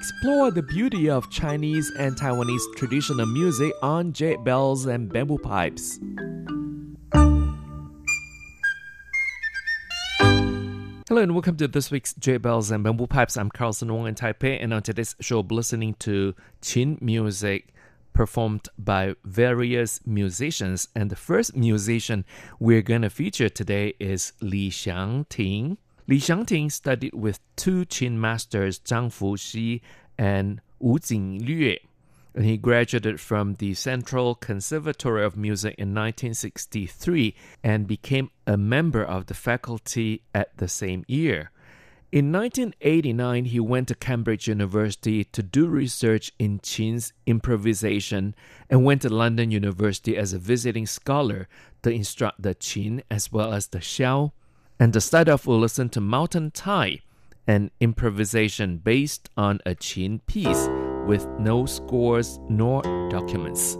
explore the beauty of Chinese and Taiwanese traditional music on jade bells and bamboo pipes. Hello and welcome to this week's Jade Bells and Bamboo Pipes. I'm Carlson Wong in Taipei, and on today's show, listening to Qin music performed by various musicians. And the first musician we're going to feature today is Li Xiangting. Li Xiangting studied with two Qin masters, Zha Fuxi and Wu Jinglue. And he graduated from the Central Conservatory of Music in 1963 and became a member of the faculty at the same year. In 1989, he went to Cambridge University to do research in Qin's improvisation and went to London University as a visiting scholar to instruct the Qin as well as the Xiao. And to start off, we'll listen to Mountain Tai, an improvisation based on a Qin piece with no scores nor documents.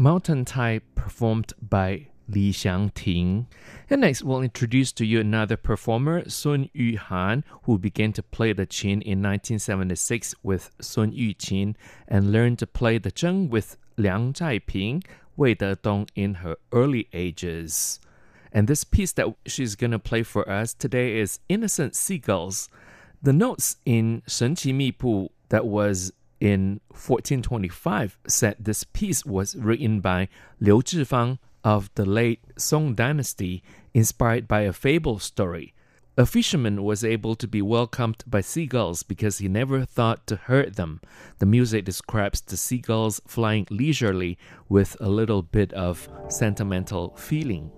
Mountain Tai performed by Li Xiangting. And next, we'll introduce to you another performer, Sun Yuhan, who began to play the qin in 1976 with Sun Yuqin and learned to play the zheng with Liang Zhaiping, Wei Dedong in her early ages. And this piece that she's going to play for us today is Innocent Seagulls. The notes in Shen Qi Mi Pu that was in 1425 said this piece was written by Liu Zhifang of the late Song dynasty, inspired by a fable story. A fisherman was able to be welcomed by seagulls because he never thought to hurt them. The music describes the seagulls flying leisurely with a little bit of sentimental feeling.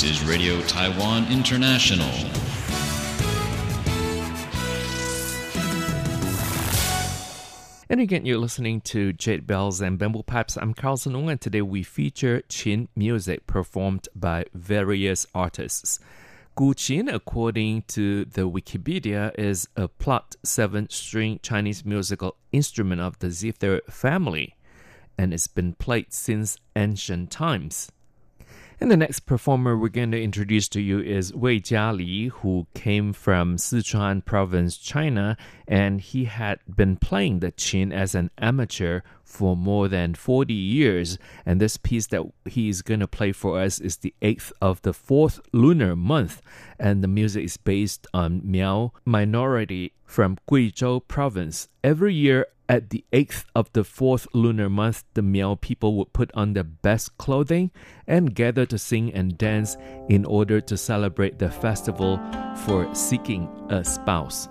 This is Radio Taiwan International. And again, you're listening to Jade Bells and Bamboo Pipes. I'm Carlson Wong, and today we feature Qin music performed by various artists. Gu Qin, according to the Wikipedia, is a plucked seven string Chinese musical instrument of the zither family, and it's been played since ancient times. And the next performer we're going to introduce to you is Wei Jiali, who came from Sichuan province, China, and he had been playing the qin as an amateur for more than 40 years. And this piece that he's going to play for us is the eighth of the fourth lunar month. And the music is based on Miao minority from Guizhou province. Every year, at the 8th of the fourth lunar month, the Miao people would put on their best clothing and gather to sing and dance in order to celebrate the festival for seeking a spouse.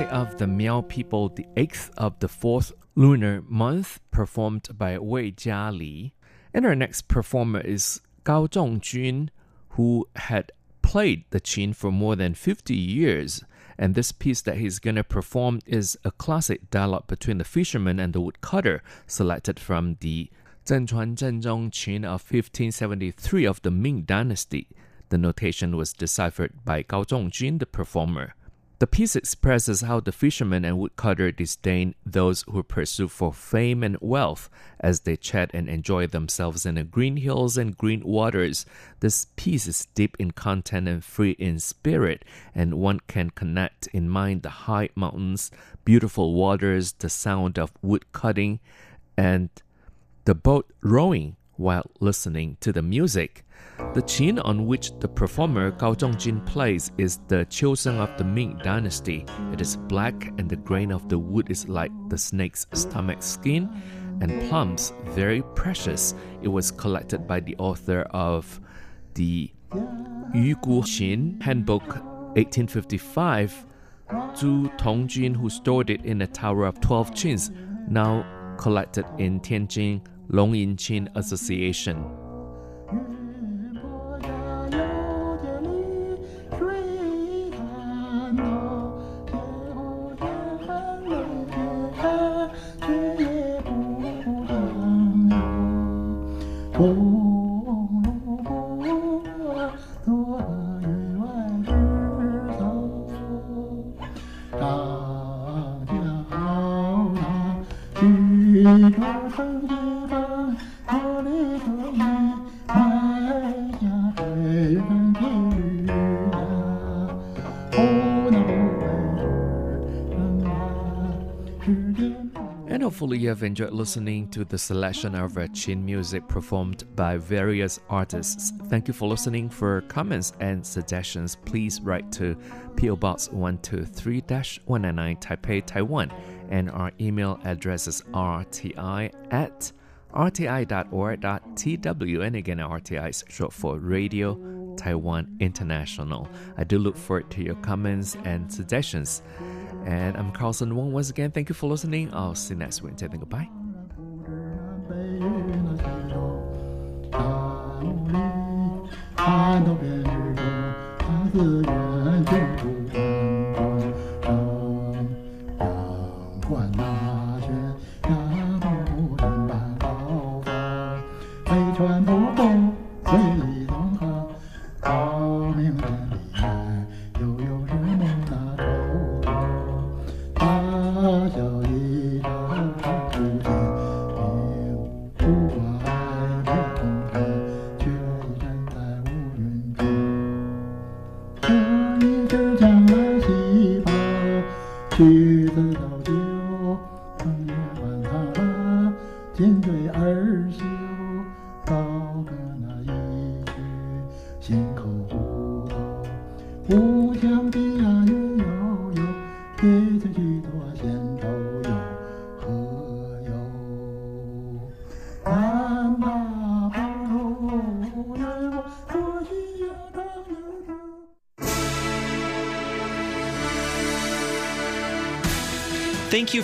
Music of the Miao people, the eighth of the fourth lunar month, performed by Wei Jiali. And our next performer is Gao Zhongjun, who had played the qin for more than 50 years. And this piece that he's going to perform is a classic dialogue between the fisherman and the woodcutter, selected from the Zhenchuan Zhenzhong Qin of 1573 of the Ming Dynasty. The notation was deciphered by Gao Zhongjun, the performer. The piece expresses how the fisherman and woodcutter disdain those who pursue for fame and wealth as they chat and enjoy themselves in the green hills and green waters. This piece is deep in content and free in spirit, and one can connect in mind the high mountains, beautiful waters, the sound of wood cutting, and the boat rowing while listening to the music. The qin on which the performer Gao Zhongjun plays is the Qiusheng of the Ming Dynasty. It is black and the grain of the wood is like the snake's stomach skin and plums, very precious. It was collected by the author of the Yu Gu Qin Handbook 1855, Zhu Tongjun, who stored it in a tower of 12 qins, now collected in Tianjin Long Qin Association. And hopefully you have enjoyed listening to the selection of Qin music performed by various artists. Thank you for listening. For comments and suggestions, please write to PO Box 123-199 Taipei, Taiwan. And our email address is rti at rti.org.tw. And again, RTI is short for Radio Taiwan International. I do look forward to your comments and suggestions. And I'm Carlson Wong once again. Thank you for listening. I'll see you next Wednesday. Then goodbye. Thank you